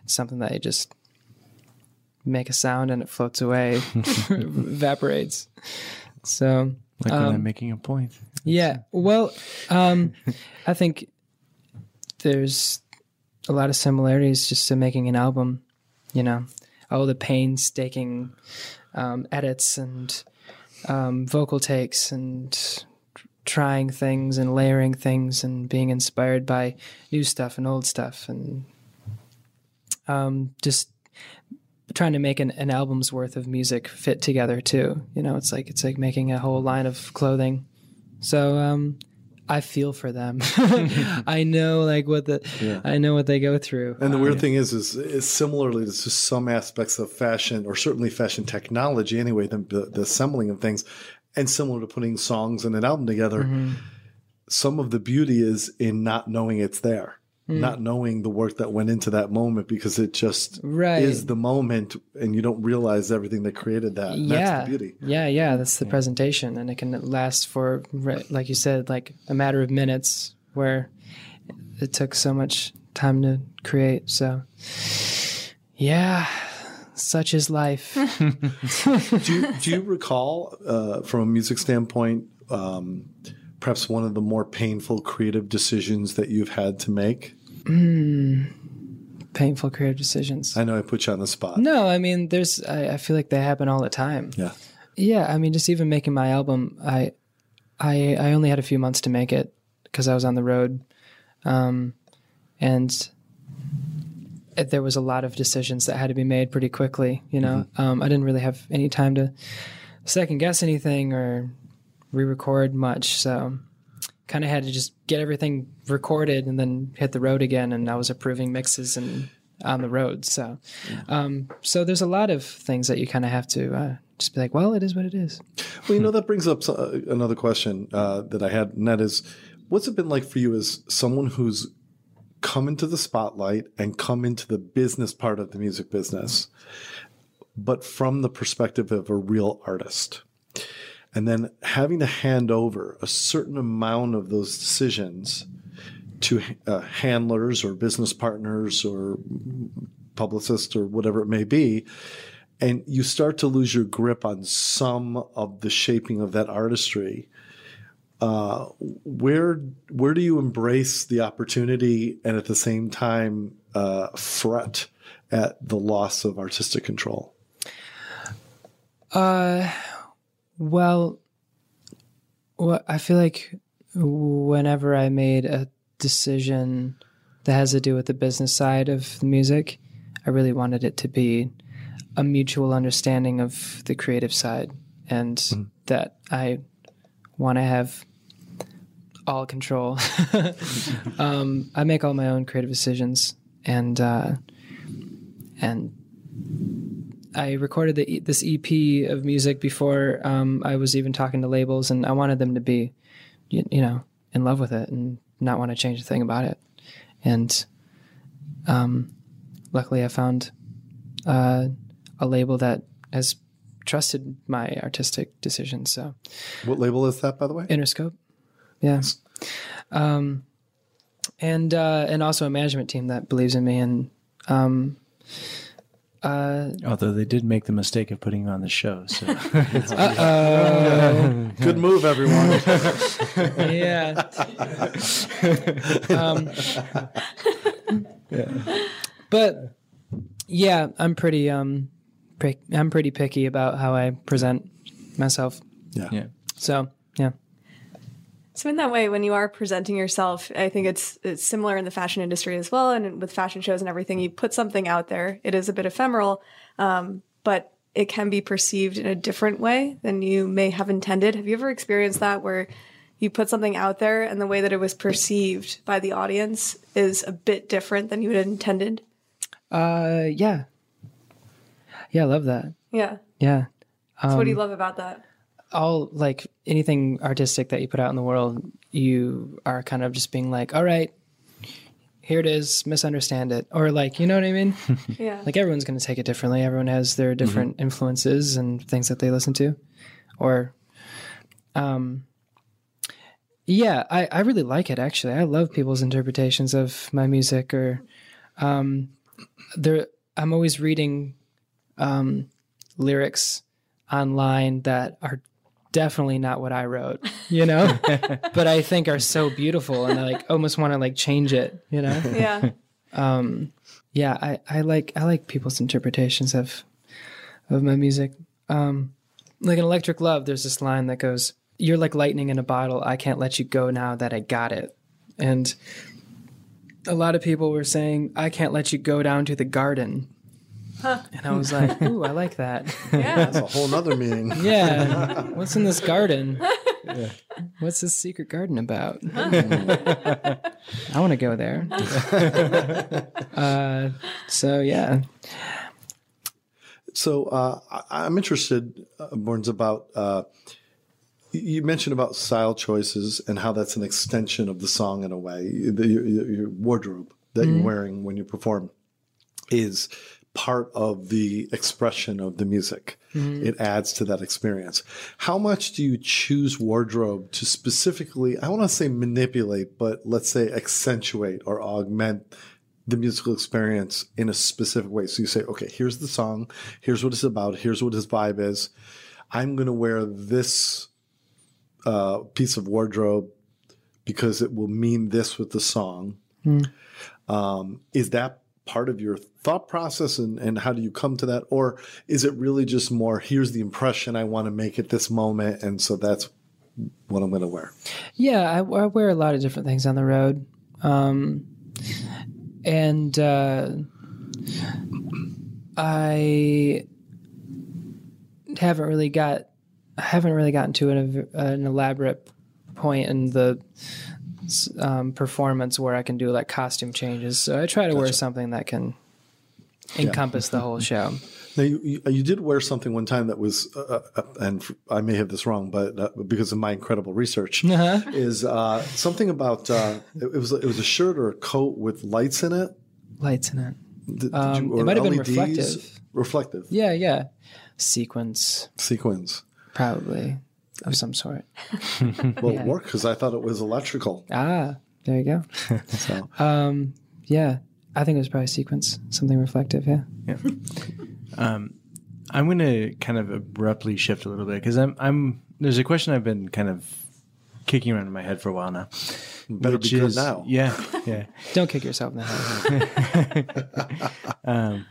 It's something that you just make a sound and it floats away, evaporates. So, Like when um, I'm making a point. yeah. Well, um, I think there's a lot of similarities just to making an album. You know, all the painstaking um, edits and um, vocal takes and trying things and layering things and being inspired by new stuff and old stuff and um, just trying to make an, an album's worth of music fit together too. You know, it's like it's like making a whole line of clothing. So um, I feel for them. I know like what the Yeah. I know what they go through. And the weird thing is, is, is similarly to some aspects of fashion, or certainly fashion technology, anyway, the, the, the assembling of things, and similar to putting songs and an album together. Mm-hmm. Some of the beauty is in not knowing it's there, Mm. not knowing the work that went into that moment because it just Right. is the moment, and you don't realize everything that created that. And yeah, That's the beauty. Yeah, yeah, that's the presentation, and it can last for, like you said, like a matter of minutes, where it took so much time to create. So, yeah, such is life. do you do you recall uh, from a music standpoint um, perhaps one of the more painful creative decisions that you've had to make mm, painful creative decisions. i know i put you on the spot No, I mean, there's. I, I feel like they happen all the time. yeah Yeah, I mean, just even making my album, I I I only had a few months to make it because I was on the road, um, and there was a lot of decisions that had to be made pretty quickly. You know, um, I didn't really have any time to second guess anything or re-record much, so kind of had to just get everything recorded and then hit the road again. And I was approving mixes and on the road, so um, so there's a lot of things that you kind of have to uh, just be like, well, it is what it is. Well, you know, that brings up uh, another question uh, that I had, and that is what's it been like for you as someone who's come into the spotlight and come into the business part of the music business, but from the perspective of a real artist? And then having to hand over a certain amount of those decisions to uh, handlers or business partners or publicists or whatever it may be and you start to lose your grip on some of the shaping of that artistry uh, where where do you embrace the opportunity and at the same time uh, fret at the loss of artistic control? Uh, well, what I feel like whenever I made a decision that has to do with the business side of the music, I really wanted it to be a mutual understanding of the creative side and that I want to have all control. um, I make all my own creative decisions and uh, and I recorded the, this EP of music before um, I was even talking to labels, and I wanted them to be, you, you know, in love with it and not want to change a thing about it. And um, luckily, I found uh, a label that has trusted my artistic decisions. So, what label is that by the way Interscope, yeah, um, and uh, and also a management team that believes in me and. Um, uh, Although they did make the mistake of putting you on the show, so Uh-oh. good move everyone yeah. um, But yeah, I'm pretty um, pick, I'm pretty picky about how I present myself. yeah yeah. So yeah. So in that way, when you are presenting yourself, I think it's it's similar in the fashion industry as well, and with fashion shows and everything. You put something out there; it is a bit ephemeral, um, but it can be perceived in a different way than you may have intended. Have you ever experienced that, where you put something out there and the way that it was perceived by the audience is a bit different than you had intended? Uh, yeah. Yeah, I love that. Yeah. Yeah. So what do you love about that? All like anything artistic that you put out in the world, you are kind of just being like, all right, here it is, misunderstand it. Or like, you know what I mean? Yeah. like everyone's going to take it differently. Everyone has their different influences and things that they listen to. Or, um, yeah, I, I really like it actually. I love people's interpretations of my music or, um, there, I'm always reading, um, lyrics online that are definitely not what I wrote, you know, but I think are so beautiful and I like almost want to like change it, you know? Yeah. Um, yeah, I, I like, I like people's interpretations of, of my music. Um, like in Electric Love, there's this line that goes, you're like lightning in a bottle. I can't let you go now that I got it. And a lot of people were saying, I can't let you go down to the garden. And I was like, ooh, I like that. Yeah. that's a whole nother meaning Yeah. What's in this garden? What's this secret garden about? I want to go there. uh, so yeah. So uh, I- I'm interested, uh, Borns, about uh, you mentioned about style choices and how that's an extension of the song in a way. The, your, your wardrobe that you're wearing when you perform is part of the expression of the music. It adds to that experience. How much do you choose wardrobe to specifically, I want to say manipulate, but let's say accentuate or augment the musical experience in a specific way. So you say, okay, here's the song, here's what it's about, here's what his vibe is. I'm going to wear this uh, piece of wardrobe because it will mean this with the song. Um, is that part of your thought process and, and how do you come to that? Or is it really just more, here's the impression I want to make at this moment. And so that's what I'm going to wear. Yeah, I, I wear a lot of different things on the road, um, and uh, I haven't really got I haven't really gotten to an, an elaborate point in the um, performance where I can do like costume changes. So I try to wear something that can encompass the whole show. Now you, you, you did wear something one time that was, uh, uh, and I may have this wrong, but uh, because of my incredible research, Uh-huh. is uh, something about uh, it, it was it was a shirt or a coat with lights in it. Lights in it. Did, did Um, or it might have been reflective. Reflective Yeah, yeah. Sequence, sequins. probably of some sort. Well, Yeah. it worked because I thought it was electrical. Ah, there you go. So Um, yeah, I think it was probably sequence, something reflective. Yeah. Um, I'm going to kind of abruptly shift a little bit because I'm I'm there's a question I've been kind of kicking around in my head for a while now. better which be good is- now. Yeah, yeah. Don't kick yourself in the head. um,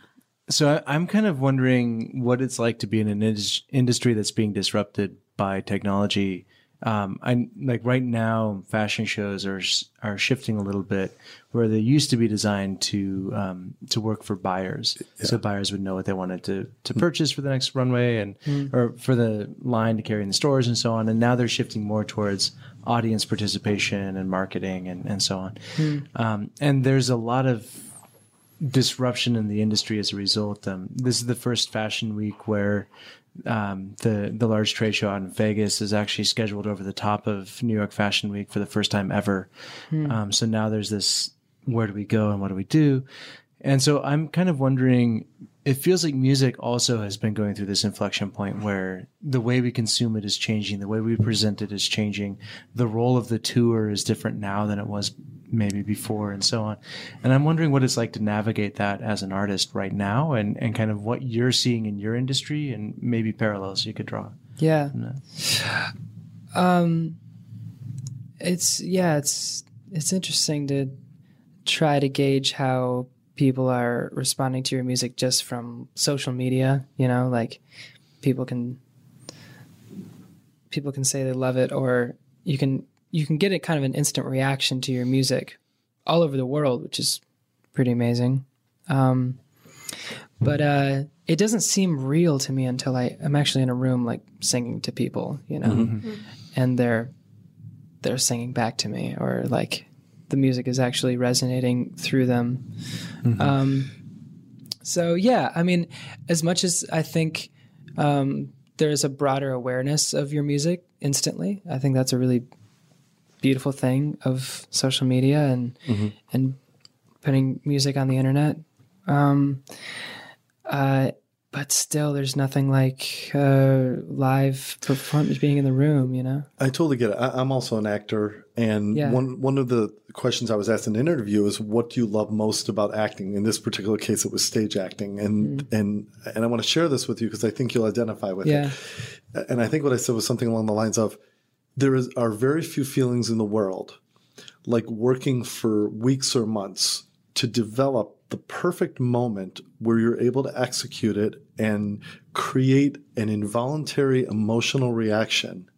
so I, I'm kind of wondering what it's like to be in an indus- industry that's being disrupted by technology. Um, I like right now, fashion shows are are shifting a little bit, where they used to be designed to um, to work for buyers, so buyers would know what they wanted to to purchase for the next runway and or for the line to carry in the stores and so on. And now they're shifting more towards audience participation and marketing and and so on. Um, and there's a lot of disruption in the industry as a result. Um, this is the first fashion week where um, the the large trade show out in Vegas is actually scheduled over the top of New York Fashion Week for the first time ever. Um, so now there's this: where do we go and what do we do? And so I'm kind of wondering. It feels like music also has been going through this inflection point where the way we consume it is changing, the way we present it is changing. The role of the tour is different now than it was maybe before and so on. And I'm wondering what it's like to navigate that as an artist right now and, and kind of what you're seeing in your industry and maybe parallels you could draw. Yeah. Um, it's yeah, it's it's interesting to try to gauge how people are responding to your music just from social media. You know, like people can people can say they love it, or you can you can get a kind of an instant reaction to your music all over the world, which is pretty amazing. Um, but uh, it doesn't seem real to me until I am actually in a room like singing to people, you know, and they're they're singing back to me, or like the music is actually resonating through them. Um, so yeah, I mean, as much as I think um, there's a broader awareness of your music instantly, I think that's a really beautiful thing of social media and and putting music on the internet. Um, uh, but still, there's nothing like uh, live performance, being in the room. You know. I totally get it. I, I'm also an actor, and Yeah. one one of the questions I was asked in an interview is, "What do you love most about acting?" In this particular case, it was stage acting, and and and I want to share this with you because I think you'll identify with Yeah. it. And I think what I said was something along the lines of, "There is are very few feelings in the world like working for weeks or months to develop the perfect moment where you're able to execute it and create an involuntary emotional reaction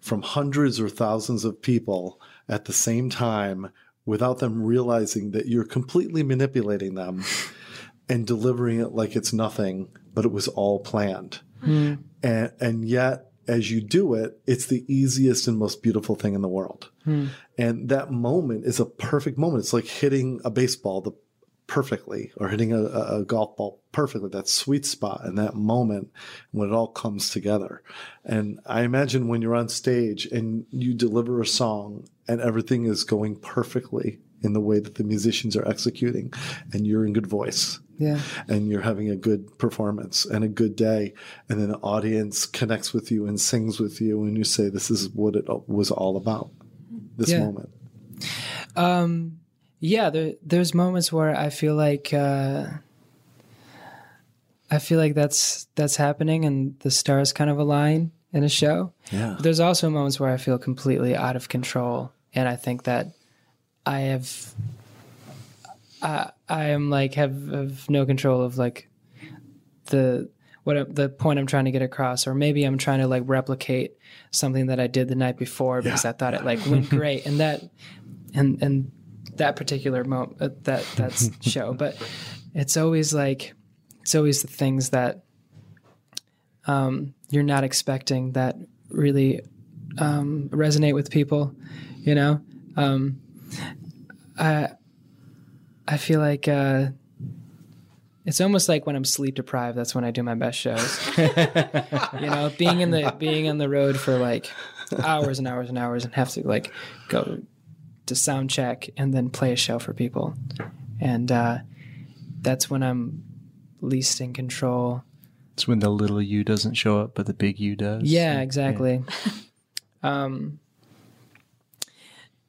from hundreds or thousands of people at the same time without them realizing that you're completely manipulating them and delivering it like it's nothing, but it was all planned. Hmm. And, and yet, as you do it, it's the easiest and most beautiful thing in the world. Hmm. And that moment is a perfect moment. It's like hitting a baseball the, perfectly or hitting a, a golf ball perfectly. That sweet spot and that moment when it all comes together. And I imagine when you're on stage and you deliver a song and everything is going perfectly in the way that the musicians are executing and you're in good voice Yeah. and you're having a good performance and a good day and then the audience connects with you and sings with you and you say this is what it was all about this Yeah. moment Um, yeah, there, there's moments where I feel like uh, I feel like that's that's happening, and the stars kind of align in a show. yeah But there's also moments where I feel completely out of control, and I think that I have, I, I am like have, have no control of like the what the point I'm trying to get across, or maybe I'm trying to like replicate something that I did the night before because I thought it like went great, and that and and that particular moment uh, that that's show, but it's always like it's always the things that um, you're not expecting that really um, resonate with people, you know. Um, I I feel like. Uh, it's almost like when I'm sleep deprived. That's when I do my best shows. you know, being in the being on the road for like hours and hours and hours, and have to like go to sound check and then play a show for people, and uh, that's when I'm least in control. It's when the little you doesn't show up, but the big you does. Yeah, exactly. um,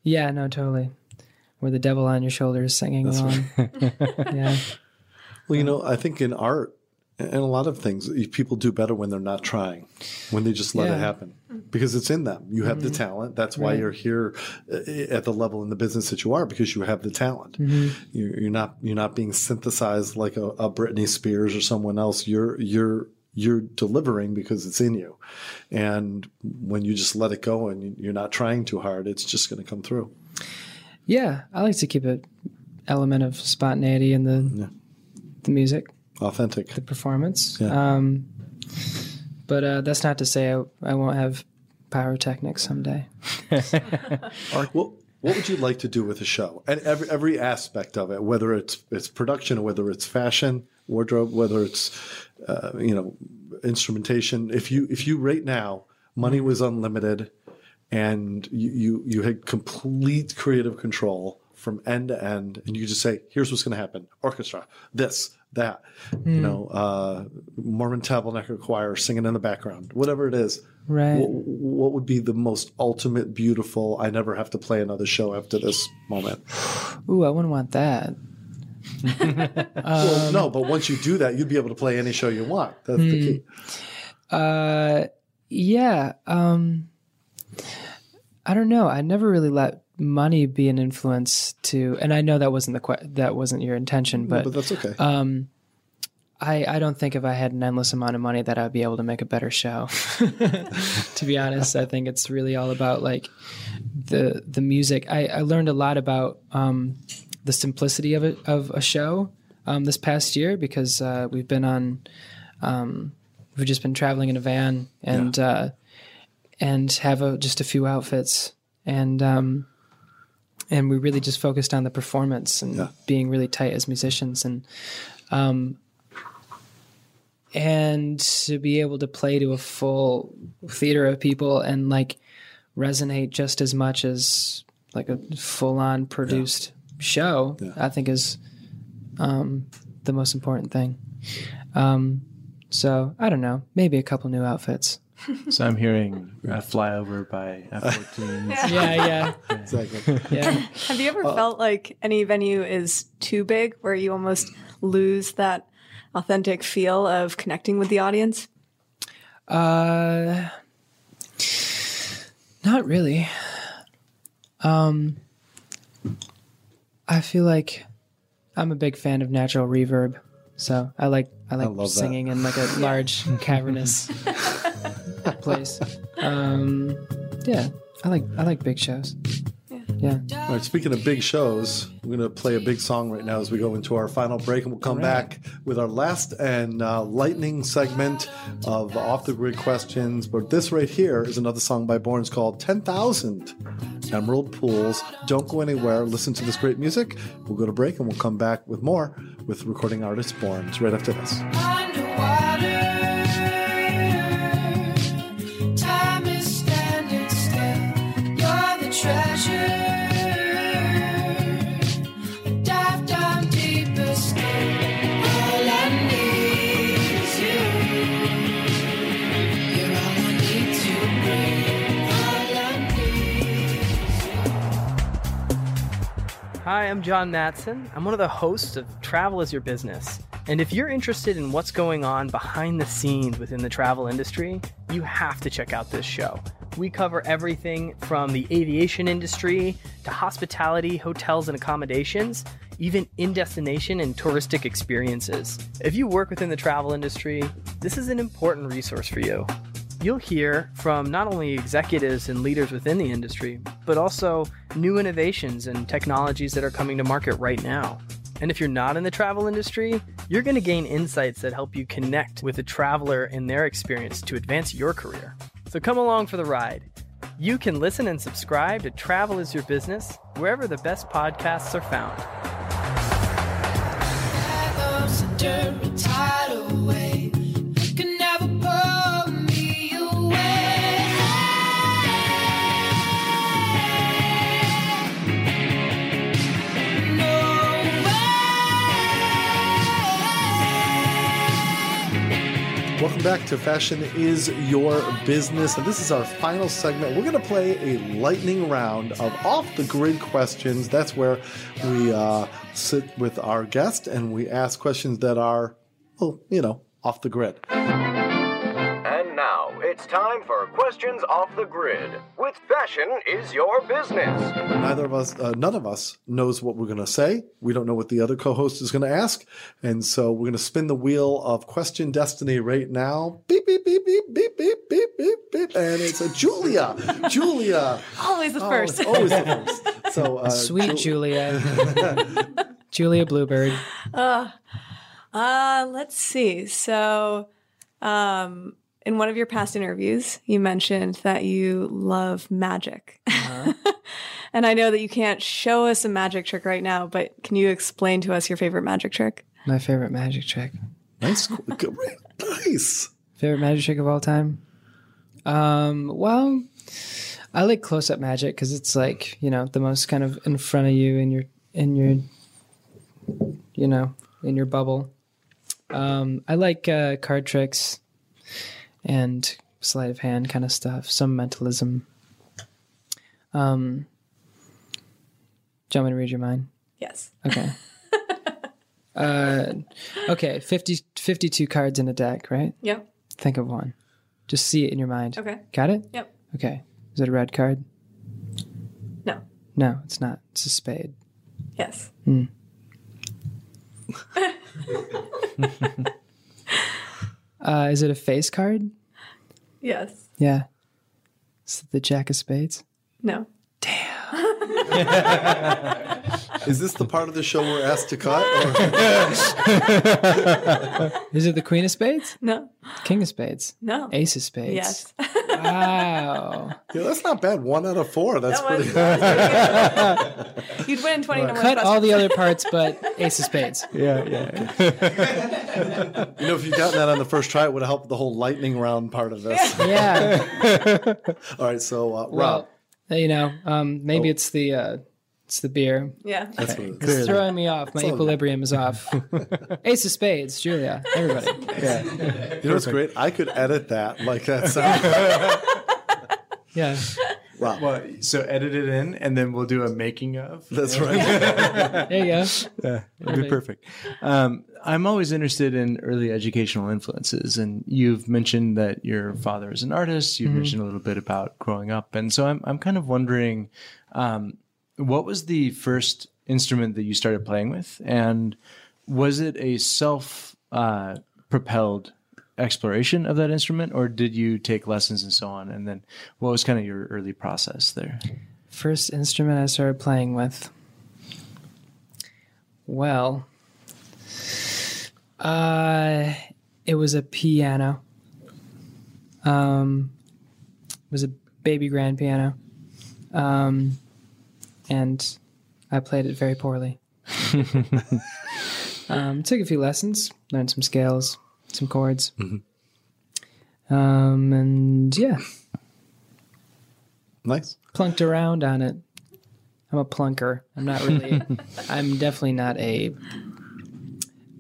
yeah, no, totally. Where the devil on your shoulder is singing along. yeah. Well, you know, I think in art and a lot of things, people do better when they're not trying, when they just let Yeah. it happen because it's in them. You have the talent. That's why Right. you're here uh, at the level in the business that you are because you have the talent. You're, you're not you're not being synthesized like a, a Britney Spears or someone else. You're you're you're delivering because it's in you, and when you just let it go and you're not trying too hard, it's just going to come through. Yeah, I like to keep an element of spontaneity in the the music, Authentic. the performance. Yeah. Um, but uh, that's not to say I, I won't have pyrotechnics someday. What what would you like to do with a show? And every every aspect of it, whether it's it's production or whether it's fashion, wardrobe, whether it's uh, you know instrumentation. If you if you right now money was unlimited, and you you, you had complete creative control from end to end, and you just say, "Here's what's going to happen: orchestra, this." That you know, uh, Mormon Tabernacle Choir singing in the background, whatever it is. Right. What, what would be the most ultimate, beautiful? I never have to play another show after this moment. Ooh, I wouldn't want that. well, no, but once you do that, you'd be able to play any show you want. That's the key. Uh, yeah. Um, I don't know. I never really let money be an influence to, and I know that wasn't the que- that wasn't your intention, but, But that's okay. um, I I don't think if I had an endless amount of money that I'd be able to make a better show. to be honest, I think it's really all about like the the music. I, I learned a lot about um, the simplicity of it of a show um, this past year because uh, we've been on um, we've just been traveling in a van and uh, and have a, just a few outfits and um, and we really just focused on the performance and Yeah. being really tight as musicians and um, and to be able to play to a full theater of people and like resonate just as much as like a full on produced show, Yeah. I think is um, the most important thing. Um, so I don't know, maybe a couple new outfits. So I'm hearing uh, "Flyover" by F-14. Yeah, yeah, Exactly. yeah. Have you ever felt like any venue is too big where you almost lose that authentic feel of connecting with the audience? Uh, not really. Um, I feel like I'm a big fan of natural reverb, so I like I like love that. singing in like a large cavernous place. Um, yeah, I like I like big shows. Yeah. All right, speaking of big shows, we're going to play a big song right now as we go into our final break, and we'll come back with our last and uh, lightning segment of off the grid questions. But this right here is another song by Borns called 10,000 Emerald Pools. Don't go anywhere. Listen to this great music. We'll go to break and we'll come back with more with recording artist Borns right after this. Hi, I'm John Matson. I'm one of the hosts of Travel is Your Business. And if you're interested in what's going on behind the scenes within the travel industry, you have to check out this show. We cover everything from the aviation industry to hospitality, hotels and accommodations, even in destination and touristic experiences. If you work within the travel industry, this is an important resource for you. You'll hear from not only executives and leaders within the industry, but also new innovations and technologies that are coming to market right now. And if you're not in the travel industry, you're going to gain insights that help you connect with a traveler and their experience to advance your career. So come along for the ride. You can listen and subscribe to Travel is Your Business wherever the best podcasts are found. Welcome back to Fashion is Your Business. And this is our final segment. We're going to play a lightning round of off the grid questions. That's where we uh, sit with our guest and we ask questions that are, well, you know, off the grid. And now it's time for questions off the grid with Fashion is Your Business. Neither of us, uh, none of us knows what we're going to say. We don't know what the other co-host is going to ask. And so we're going to spin the wheel of question destiny right now. Beep, beep, beep, beep, beep, beep, beep, beep, beep. And it's a Julia. Julia. Always the Oh, first. it's always the first. So, uh, Sweet Ju- Julia. Julia Bluebird. Uh, uh, let's see. So, um, in one of your past interviews, you mentioned that you love magic. and I know that you can't show us a magic trick right now, but can you explain to us your favorite magic trick? My favorite magic trick. Nice. Nice. Favorite magic trick of all time? Um, well, I like close up magic because it's like, you know, the most kind of in front of you in your in your you know, in your bubble. Um, I like uh, card tricks and sleight of hand kind of stuff, some mentalism. Um, do you want me to read your mind? Yes. Okay. uh, okay, 50, 52 cards in a deck, right? Yep. Think of one. Just see it in your mind. Okay. Got it? Yep. Okay. Is it a red card? No. No, it's not. It's a spade. Yes. Hmm. uh, is it a face card? Yes. Yeah. Is it the Jack of Spades? No. Is this the part of the show we're asked to cut? Is it the Queen of Spades? No. King of Spades? No. Ace of Spades? Yes. Wow. Yeah, that's not bad. One out of four. That's That was- pretty that You'd win in 20 to 1 Cut all the other parts but Ace of Spades. Yeah, yeah. You know, if you'd gotten that on the first try, it would have helped the whole lightning round part of this. Yeah. All right, so uh, Rob. Well, you know, um, maybe it's the uh, it's the beer. Yeah. That's what It's throwing me off. My equilibrium is off. Ace of Spades, Julia, everybody. Yeah. You know what's great? I could edit that like that sound. Yeah. Rob. Well, so edit it in, and then we'll do a making of. That's right. There you go. Yeah, it'd be perfect. Um, I'm always interested in early educational influences, and you've mentioned that your father is an artist. You've Mhm. mentioned a little bit about growing up, and so I'm I'm kind of wondering, um, what was the first instrument that you started playing with, and was it a self uh, propelled exploration of that instrument, or did you take lessons and so on? And then, what was kind of your early process there? First instrument I started playing with. Well, uh, it was a piano. Um, it was a baby grand piano. Um, and I played it very poorly. um, took a few lessons, learned some scales, some chords. Um, and yeah, Nice. plunked around on it. I'm a plunker. I'm not really. I'm definitely not a,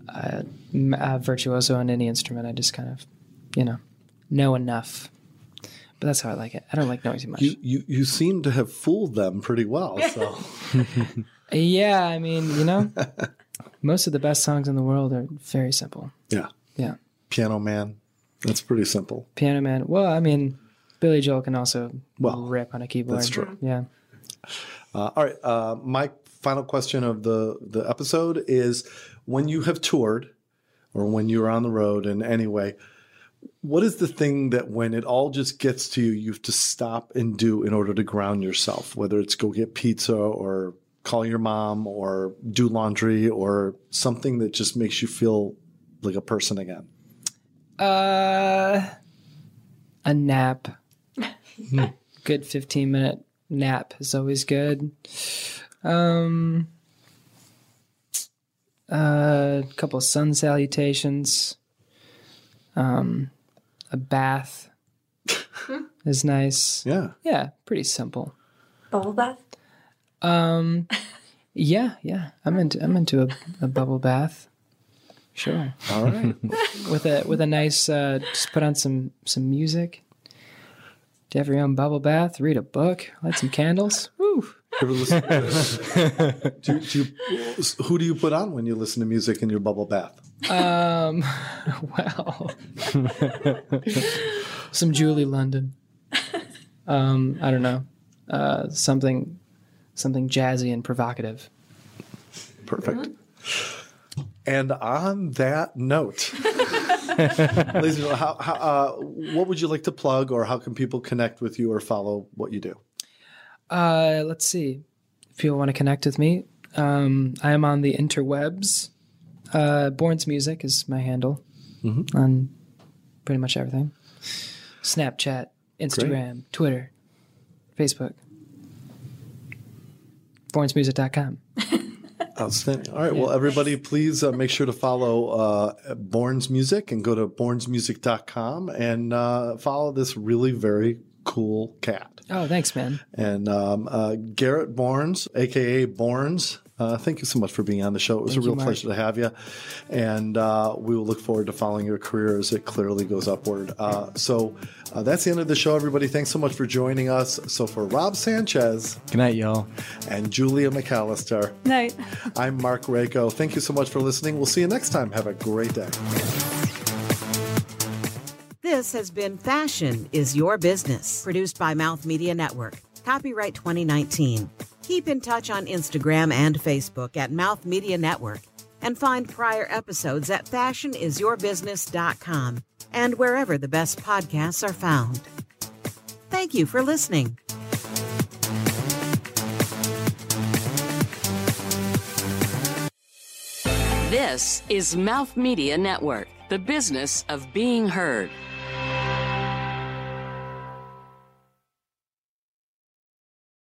a, a virtuoso on any instrument. I just kind of, you know, know enough. But that's how I like it. I don't like knowing too much. You, you you seem to have fooled them pretty well. So Yeah, I mean, you know, most of the best songs in the world are very simple. Yeah. Yeah. Piano Man. That's pretty simple. Piano Man. Well, I mean, Billy Joel can also Well, rip on a keyboard. that's true. Yeah. Uh, all right. Uh, my final question of the the episode is: When you have toured, or when you're on the road in any way, what is the thing that when it all just gets to you, you have to stop and do in order to ground yourself? Whether it's go get pizza or call your mom or do laundry or something that just makes you feel like a person again. Uh, a nap. good 15 minute nap is always good. Um, a couple of sun salutations. Um, a bath is nice. Yeah. Yeah, pretty simple. Bubble bath? Um, yeah, yeah. I'm into I'm into a, a bubble bath. Sure. All right. with a with a nice uh, just put on some some music. Do you have your own bubble bath? Read a book. Light some candles. Woo. Ever listen- do, do you, who do you put on when you listen to music in your bubble bath? Um, well, some Julie London. Um, I don't know, uh, something, something jazzy and provocative. Perfect. And on that note, ladies and gentlemen, how, how, uh, what would you like to plug, or how can people connect with you or follow what you do? Uh, let's see. If people want to connect with me, um, I am on the interwebs. Uh, Borns Music is my handle Mhm. on pretty much everything. Snapchat, Instagram, Twitter, Facebook. BornsMusic.com. Outstanding. All right. Well, everybody, please uh, make sure to follow uh, Borns Music and go to bornsmusic.com and uh, follow this really very cool cat. Oh, thanks, man. And um, uh, Garret Borns, aka Borns, uh, thank you so much for being on the show. It was Thank a real Marc. pleasure to have you. And uh, we will look forward to following your career as it clearly goes upward. Uh, so uh, that's the end of the show, everybody. Thanks so much for joining us. So for Rob Sanchez Good night, y'all. and Julia McCalaster, Night. I'm Marc Rako. Thank you so much for listening. We'll see you next time. Have a great day. This has been Fashion is Your Business, produced by Mouth Media Network. Copyright 2019. Keep in touch on Instagram and Facebook at Mouth Media Network and find prior episodes at fashionisyourbusiness.com and wherever the best podcasts are found. Thank you for listening. This is Mouth Media Network, the business of being heard.